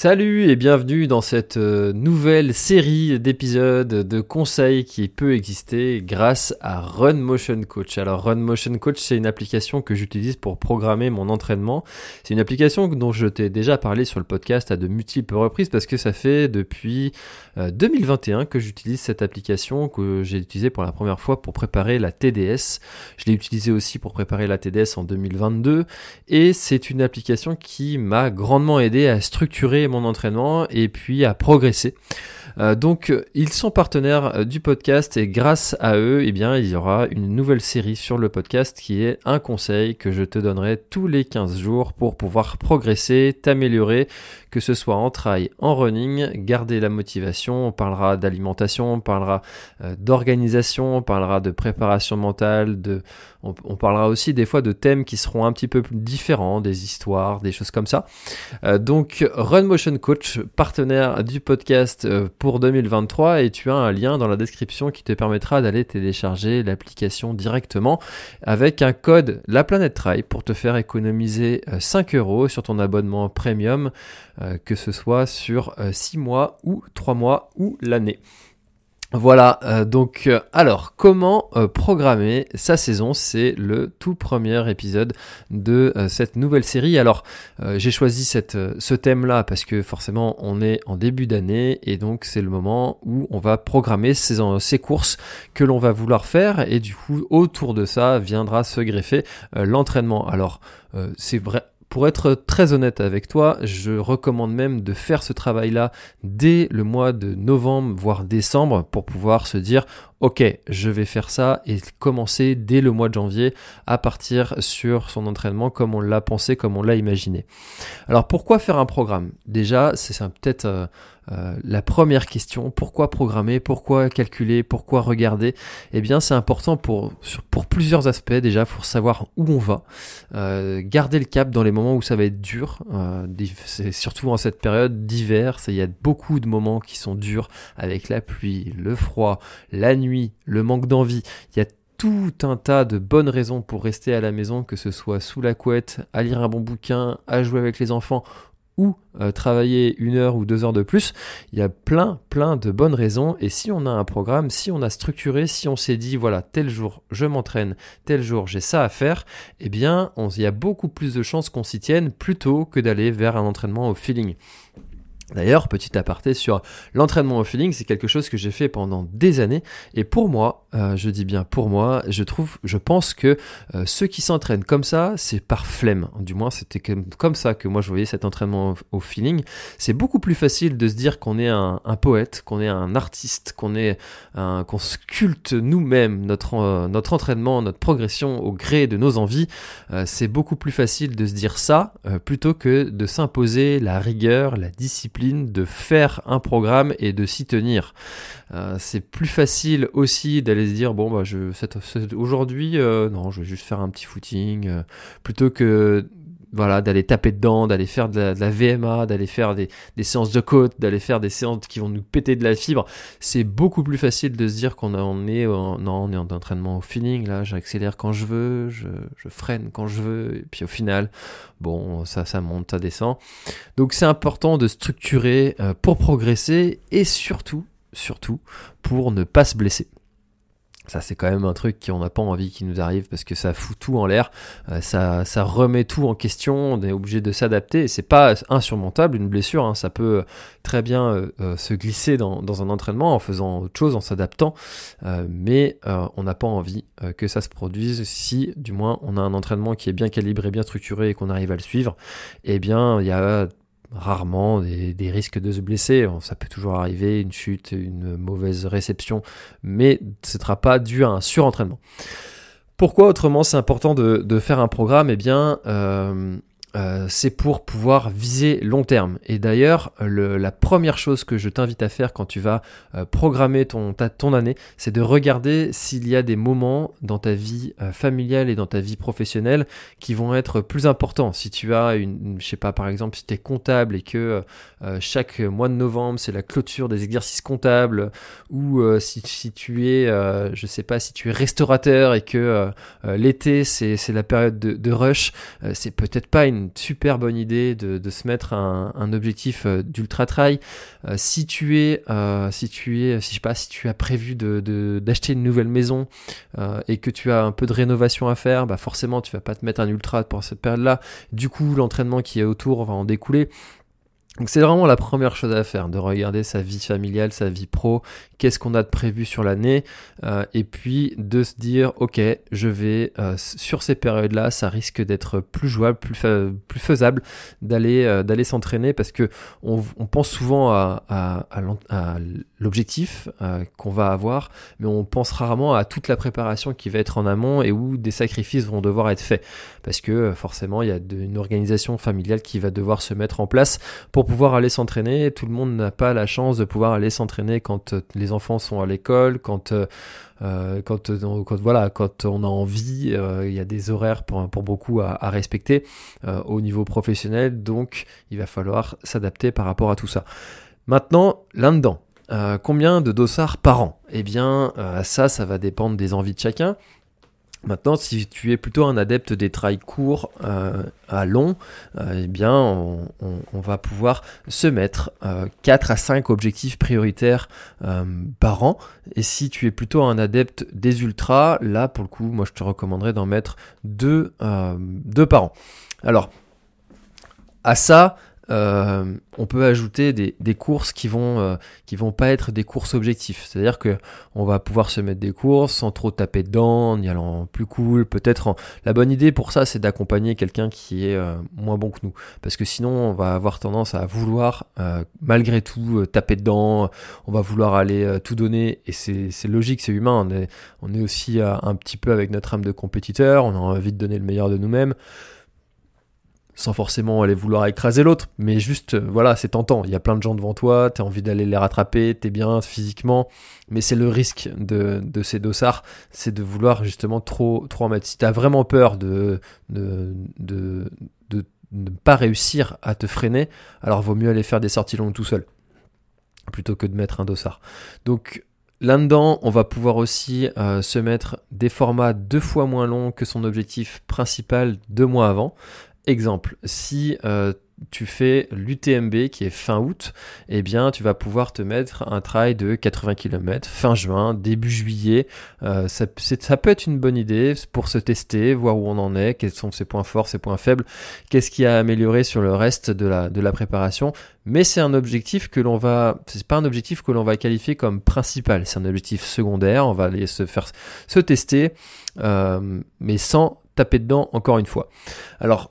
Salut et bienvenue dans cette euh, nouvelle série d'épisodes de conseils qui peut exister grâce à Run Motion Coach. Alors Run Motion Coach, c'est une application que j'utilise pour programmer mon entraînement. C'est une application dont je t'ai déjà parlé sur le podcast à de multiples reprises parce que ça fait depuis 2021 euh, que j'utilise cette application que j'ai utilisée pour la première fois pour préparer la TDS. Je l'ai utilisée aussi pour préparer la TDS en 2022 et c'est une application qui m'a grandement aidé à structurer mon entraînement et puis à progresser. Euh, donc ils sont partenaires euh, du podcast et grâce à eux, eh bien, il y aura une nouvelle série sur le podcast qui est un conseil que je te donnerai tous les 15 jours pour pouvoir progresser, t'améliorer, que ce soit en trail, en running, garder la motivation, on parlera d'alimentation, on parlera euh, d'organisation, on parlera de préparation mentale, de on, parlera aussi des fois de thèmes qui seront un petit peu différents, des histoires, des choses comme ça. donc Run Motion Coach, partenaire du podcast pour 2023 et tu as un lien dans la description qui te permettra d'aller télécharger l'application directement avec un code La Planète pour te faire économiser 5 euh, euros sur ton abonnement premium, euh, que ce soit sur 6 euh, mois ou 3 mois ou l'année. Voilà, euh, donc euh, alors comment euh, programmer sa saison? C'est le tout premier épisode de cette nouvelle série. Alors j'ai choisi cette, ce thème-là parce que forcément on est en début d'année et donc c'est le moment où on va programmer ces, ces courses que l'on va vouloir faire et du coup autour de ça viendra se greffer l'entraînement. Alors c'est vrai pour être très honnête avec toi, je recommande même de faire ce travail-là dès le mois de novembre, voire décembre, pour pouvoir se dire, ok, je vais faire ça et commencer dès le mois de janvier à partir sur son entraînement comme on l'a pensé, comme on l'a imaginé. Alors pourquoi faire un programme? Déjà, c'est peut-être euh, euh, la première question, pourquoi programmer, pourquoi calculer, pourquoi regarder? Eh bien, c'est important pour, pour plusieurs aspects. Déjà, pour savoir où on va, euh, garder le cap dans les moments où ça va être dur. Surtout en cette période d'hiver, il y a beaucoup de moments qui sont durs avec la pluie, le froid, la nuit, le manque d'envie. Il y a tout un tas de bonnes raisons pour rester à la maison, que ce soit sous la couette, à lire un bon bouquin, à jouer avec les enfants ou euh, travailler une heure ou deux heures de plus. Il y a plein, plein de bonnes raisons. Et si on a un programme, si on a structuré, si on s'est dit, voilà, tel jour je m'entraîne, tel jour j'ai ça à faire, eh bien, il y a beaucoup plus de chances qu'on s'y tienne plutôt que d'aller vers un entraînement au feeling. D'ailleurs, petit aparté sur l'entraînement au feeling, c'est quelque chose que j'ai fait pendant des années. Et pour moi, euh, je dis bien pour moi, je trouve, je pense que euh, ceux qui s'entraînent comme ça, c'est par flemme. Du moins, c'était comme, ça que moi je voyais cet entraînement au, feeling. C'est beaucoup plus facile de se dire qu'on est un, poète, qu'on est un artiste, qu'on est qu'on sculpte nous-mêmes notre euh, notre entraînement, notre progression au gré de nos envies. c'est beaucoup plus facile de se dire ça plutôt que de s'imposer la rigueur, la discipline de faire un programme et de s'y tenir. Euh, c'est plus facile aussi d'aller se dire bon bah aujourd'hui euh, non je vais juste faire un petit footing euh, plutôt que voilà, d'aller taper dedans, d'aller faire de la, VMA, d'aller faire des, séances de côte, d'aller faire des séances qui vont nous péter de la fibre, c'est beaucoup plus facile de se dire qu'on on est, en, non, on est en entraînement au feeling, là, j'accélère quand je veux, je, freine quand je veux, et puis au final, bon, ça, ça monte, ça descend. Donc c'est important de structurer euh, pour progresser et surtout, surtout, pour ne pas se blesser. Ça, c'est quand même un truc qu'on n'a pas envie qui nous arrive parce que ça fout tout en l'air, euh, ça, remet tout en question, on est obligé de s'adapter et c'est pas insurmontable une blessure, hein. ça peut très bien euh, euh, se glisser dans, dans, un entraînement en faisant autre chose, en s'adaptant, mais on n'a pas envie que ça se produise si, du moins, on a un entraînement qui est bien calibré, bien structuré et qu'on arrive à le suivre. Eh bien, il y a rarement des, risques de se blesser. Ça peut toujours arriver, une chute, une mauvaise réception, mais ce ne sera pas dû à un surentraînement. Pourquoi autrement c'est important de, faire un programme? Eh bien, euh, euh, c'est pour pouvoir viser long terme. Et d'ailleurs, la première chose que je t'invite à faire quand tu vas euh, programmer ton, ton année, c'est de regarder s'il y a des moments dans ta vie euh, familiale et dans ta vie professionnelle qui vont être plus importants. Si tu as une, je sais pas, par exemple, si tu es comptable et que chaque mois de novembre, c'est la clôture des exercices comptables, ou si, tu es, je sais pas, si tu es restaurateur et que l'été, c'est la période de, de rush, c'est peut-être pas une super bonne idée de, se mettre un, objectif euh, d'ultra trail. Euh, si tu es, euh, si tu es, si je sais pas, si tu as prévu de d'acheter une nouvelle maison et que tu as un peu de rénovation à faire, bah forcément tu vas pas te mettre un ultra pour cette période-là. Du coup, l'entraînement qui est autour va en découler. Donc c'est vraiment la première chose à faire, de regarder sa vie familiale, sa vie pro, qu'est-ce qu'on a de prévu sur l'année, euh, et puis de se dire, ok, je vais euh, sur ces périodes-là, ça risque d'être plus jouable, plus, plus faisable d'aller euh, d'aller s'entraîner, parce que on, pense souvent à, à, à l'objectif qu'on va avoir, mais on pense rarement à toute la préparation qui va être en amont et où des sacrifices vont devoir être faits, parce que forcément il y a une organisation familiale qui va devoir se mettre en place pour pouvoir aller s'entraîner. Tout le monde n'a pas la chance de pouvoir aller s'entraîner quand euh, les enfants sont à l'école, quand, euh, euh quand, euh, quand, voilà, quand on a envie. il y a des horaires pour, pour beaucoup à, à respecter au niveau professionnel, donc il va falloir s'adapter par rapport à tout ça. Maintenant, là-dedans, combien de dossards par an? Eh bien, ça, ça va dépendre des envies de chacun. Maintenant, si tu es plutôt un adepte des trails courts euh, à long, euh, eh bien, on, va pouvoir se mettre 4 euh, à 5 objectifs prioritaires par an. Et si tu es plutôt un adepte des ultras, là, pour le coup, moi, je te recommanderais d'en mettre 2 deux, par an. Alors, à ça, euh, on peut ajouter des, courses qui vont euh, qui vont pas être des courses objectifs. C'est-à-dire que on va pouvoir se mettre des courses sans trop taper dedans, en y allant plus cool. Peut-être la bonne idée pour ça, c'est d'accompagner quelqu'un qui est euh, moins bon que nous, parce que sinon on va avoir tendance à vouloir malgré tout taper dedans. On va vouloir aller tout donner et c'est logique, c'est humain. On est on est aussi un petit peu avec notre âme de compétiteur. On a envie de donner le meilleur de nous-mêmes sans forcément aller vouloir écraser l'autre, mais juste, euh, voilà, c'est tentant. Il y a plein de gens devant toi, tu as envie d'aller les rattraper, t'es bien physiquement, mais c'est le risque de, de ces dossards, c'est de vouloir justement trop, trop en mettre. Si t'as vraiment peur de ne pas réussir à te freiner, alors vaut mieux aller faire des sorties longues tout seul, plutôt que de mettre un dossard. Donc, Là-dedans, on va pouvoir aussi euh, se mettre des formats deux fois moins longs que son objectif principal deux mois avant. Exemple, si euh, tu fais l'UTMB qui est fin août, eh bien tu vas pouvoir te mettre un trail de 80 km fin juin, début juillet. Euh, ça, peut être une bonne idée pour se tester, voir où on en est, quels sont ses points forts, ses points faibles, qu'est-ce qui a amélioré sur le reste de la, de la préparation. Mais c'est un objectif que l'on va, c'est pas un objectif que l'on va qualifier comme principal, c'est un objectif secondaire. On va aller se faire se tester, euh, mais sans taper dedans encore une fois. Alors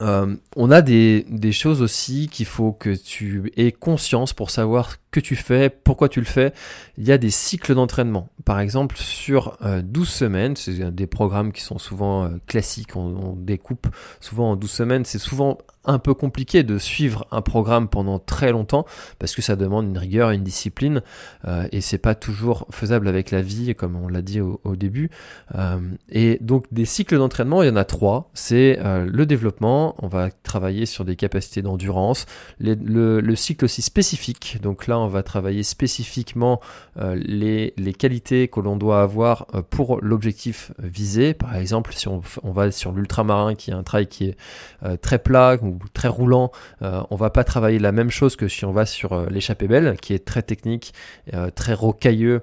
euh, on a des, choses aussi qu'il faut que tu aies conscience pour savoir que tu fais, pourquoi tu le fais. Il y a des cycles d'entraînement. Par exemple, sur 12 euh, semaines, c'est des programmes qui sont souvent euh, classiques, on, découpe souvent en 12 semaines, c'est souvent un peu compliqué de suivre un programme pendant très longtemps parce que ça demande une rigueur, une discipline euh, et c'est pas toujours faisable avec la vie comme on l'a dit au, début. Euh, et donc des cycles d'entraînement, il y en a trois. C'est le développement, on va travailler sur des capacités d'endurance, le, cycle aussi spécifique. Donc là, on va travailler spécifiquement les, les, qualités que l'on doit avoir pour l'objectif visé. Par exemple, si on, va sur l'ultramarin qui est un trail qui est très plat ou très roulant, euh, on va pas travailler la même chose que si on va sur euh, l'échappée belle, qui est très technique, euh, très rocailleux,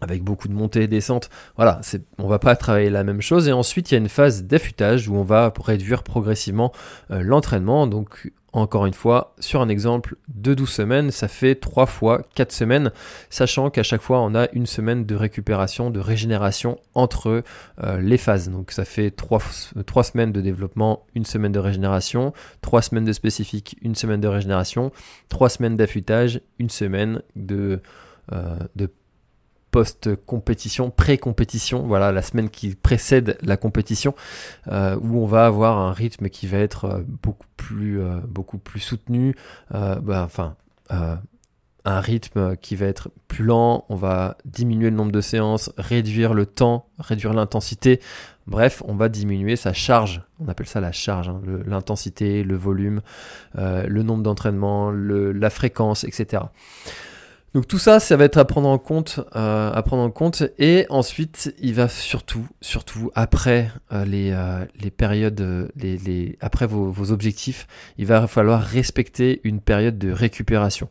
avec beaucoup de montées et descentes. Voilà, on va pas travailler la même chose. Et ensuite, il y a une phase d'affûtage où on va réduire progressivement l'entraînement. Donc, encore une fois, sur un exemple de 12 semaines, ça fait 3 fois 4 semaines, sachant qu'à chaque fois on a une semaine de récupération, de régénération entre euh, les phases. Donc ça fait 3, 3, semaines de développement, une semaine de régénération, 3 semaines de spécifique, une semaine de régénération, 3 semaines d'affûtage, une semaine euh, de post-compétition, pré-compétition, voilà, la semaine qui précède la compétition, euh, où on va avoir un rythme qui va être euh, beaucoup plus, euh, beaucoup plus soutenu, bah, enfin, un rythme qui va être plus lent, on va diminuer le nombre de séances, réduire le temps, réduire l'intensité, bref, on va diminuer sa charge, on appelle ça la charge, hein, l'intensité, le, volume, le nombre d'entraînements, la fréquence, etc. Donc tout ça, ça va être à prendre en compte, euh, à prendre en compte. Et ensuite, il va surtout, surtout après euh, les, euh, les périodes, les, les après vos, vos, objectifs, il va falloir respecter une période de récupération.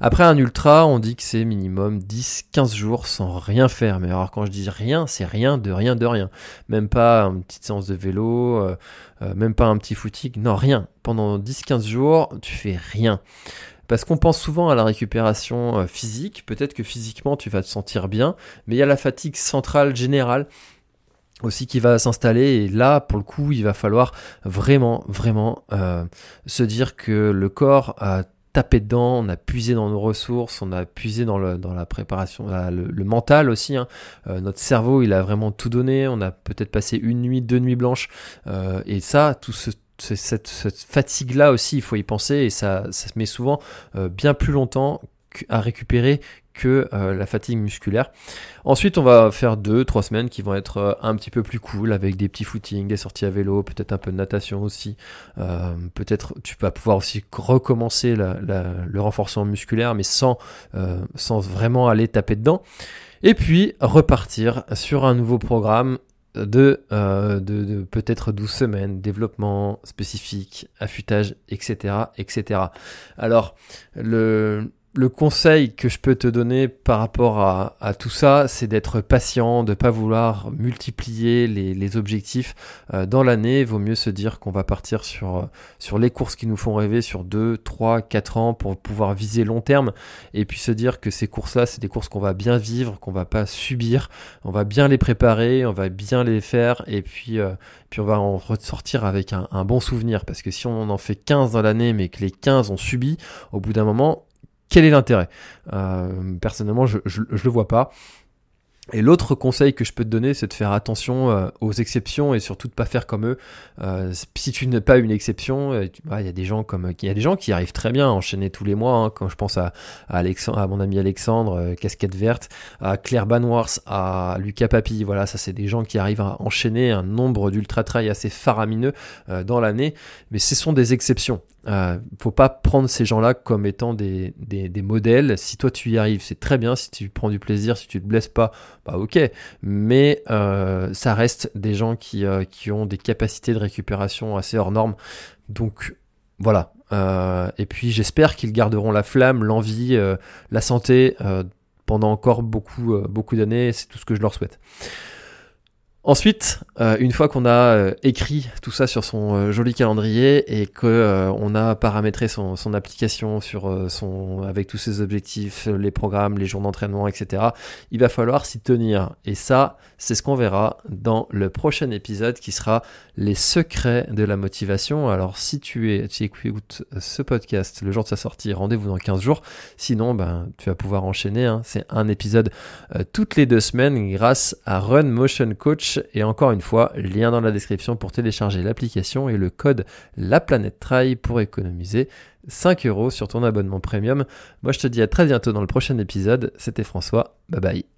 Après un ultra, on dit que c'est minimum 10-15 jours sans rien faire. Mais alors quand je dis rien, c'est rien de rien de rien. Même pas une petite séance de vélo, même pas un petit footing, non rien. Pendant 10-15 jours, tu fais rien. Parce qu'on pense souvent à la récupération euh, physique, peut-être que physiquement tu vas te sentir bien, mais il y a la fatigue centrale générale aussi qui va s'installer et là pour le coup il va falloir vraiment vraiment euh, se dire que le corps a tapé dedans, on a puisé dans nos ressources, on a puisé dans, la préparation, le, mental aussi. Hein. Euh, notre cerveau, il a vraiment tout donné. On a peut-être passé une nuit, deux nuits blanches. et ça, tout ce, cette, fatigue-là aussi, il faut y penser, et ça, ça se met souvent euh, bien plus longtemps à récupérer que euh, la fatigue musculaire. Ensuite, on va faire deux, trois semaines qui vont être euh, un petit peu plus cool avec des petits footings, des sorties à vélo, peut-être un peu de natation aussi. peut-être tu vas pouvoir aussi recommencer le renforcement musculaire, mais sans, sans vraiment aller taper dedans. Et puis repartir sur un nouveau programme de, euh, de, de peut-être 12 semaines, développement spécifique, affûtage, etc. etc. Alors, le, le conseil que je peux te donner par rapport à, tout ça, c'est d'être patient, de ne pas vouloir multiplier les, objectifs euh, dans l'année. Vaut mieux se dire qu'on va partir sur, euh, sur les courses qui nous font rêver sur 2, 3, 4 ans pour pouvoir viser long terme. Et puis se dire que ces courses-là, c'est des courses qu'on va bien vivre, qu'on va pas subir. On va bien les préparer, on va bien les faire. Et puis, euh, puis on va en ressortir avec un, un bon souvenir. Parce que si on en fait 15 dans l'année, mais que les 15 ont subi, au bout d'un moment, quel est l'intérêt? Euh, Personnellement, je, je, le vois pas. Et l'autre conseil que je peux te donner, c'est de faire attention euh, aux exceptions et surtout de pas faire comme eux. Euh, si tu n'es pas une exception, euh, il y a des gens qui arrivent très bien à enchaîner tous les mois. Hein, quand je pense à, à, Alexandre, à mon ami Alexandre, casquette verte, à Claire Banwars, à Lucas Papi. Voilà, ça c'est des gens qui arrivent à enchaîner un nombre d'ultra trail assez faramineux dans l'année. Mais ce sont des exceptions. Euh, faut pas prendre ces gens-là comme étant des, des, modèles. Si toi tu y arrives, c'est très bien. Si tu prends du plaisir, si tu te blesses pas, bah ok. Mais euh, ça reste des gens qui, euh, qui ont des capacités de récupération assez hors normes. Donc voilà. Euh, et puis j'espère qu'ils garderont la flamme, l'envie, la santé pendant encore beaucoup, beaucoup d'années. C'est tout ce que je leur souhaite. Ensuite, euh, une fois qu'on a euh, écrit tout ça sur son euh, joli calendrier et que on a paramétré son, application avec tous ses objectifs, les programmes, les jours d'entraînement, etc., il va falloir s'y tenir. Et ça, c'est ce qu'on verra dans le prochain épisode qui sera les secrets de la motivation. Alors, si tu es, tu écoutes ce podcast le jour de sa sortie, rendez-vous dans 15 jours. Sinon, ben, tu vas pouvoir enchaîner. Hein. C'est un épisode toutes les deux semaines grâce à Run Motion Coach et encore une fois, lien dans la description pour télécharger l'application et le code La Planète Trail pour économiser 5 euros sur ton abonnement premium. Moi je te dis à très bientôt dans le prochain épisode. C'était François. Bye bye.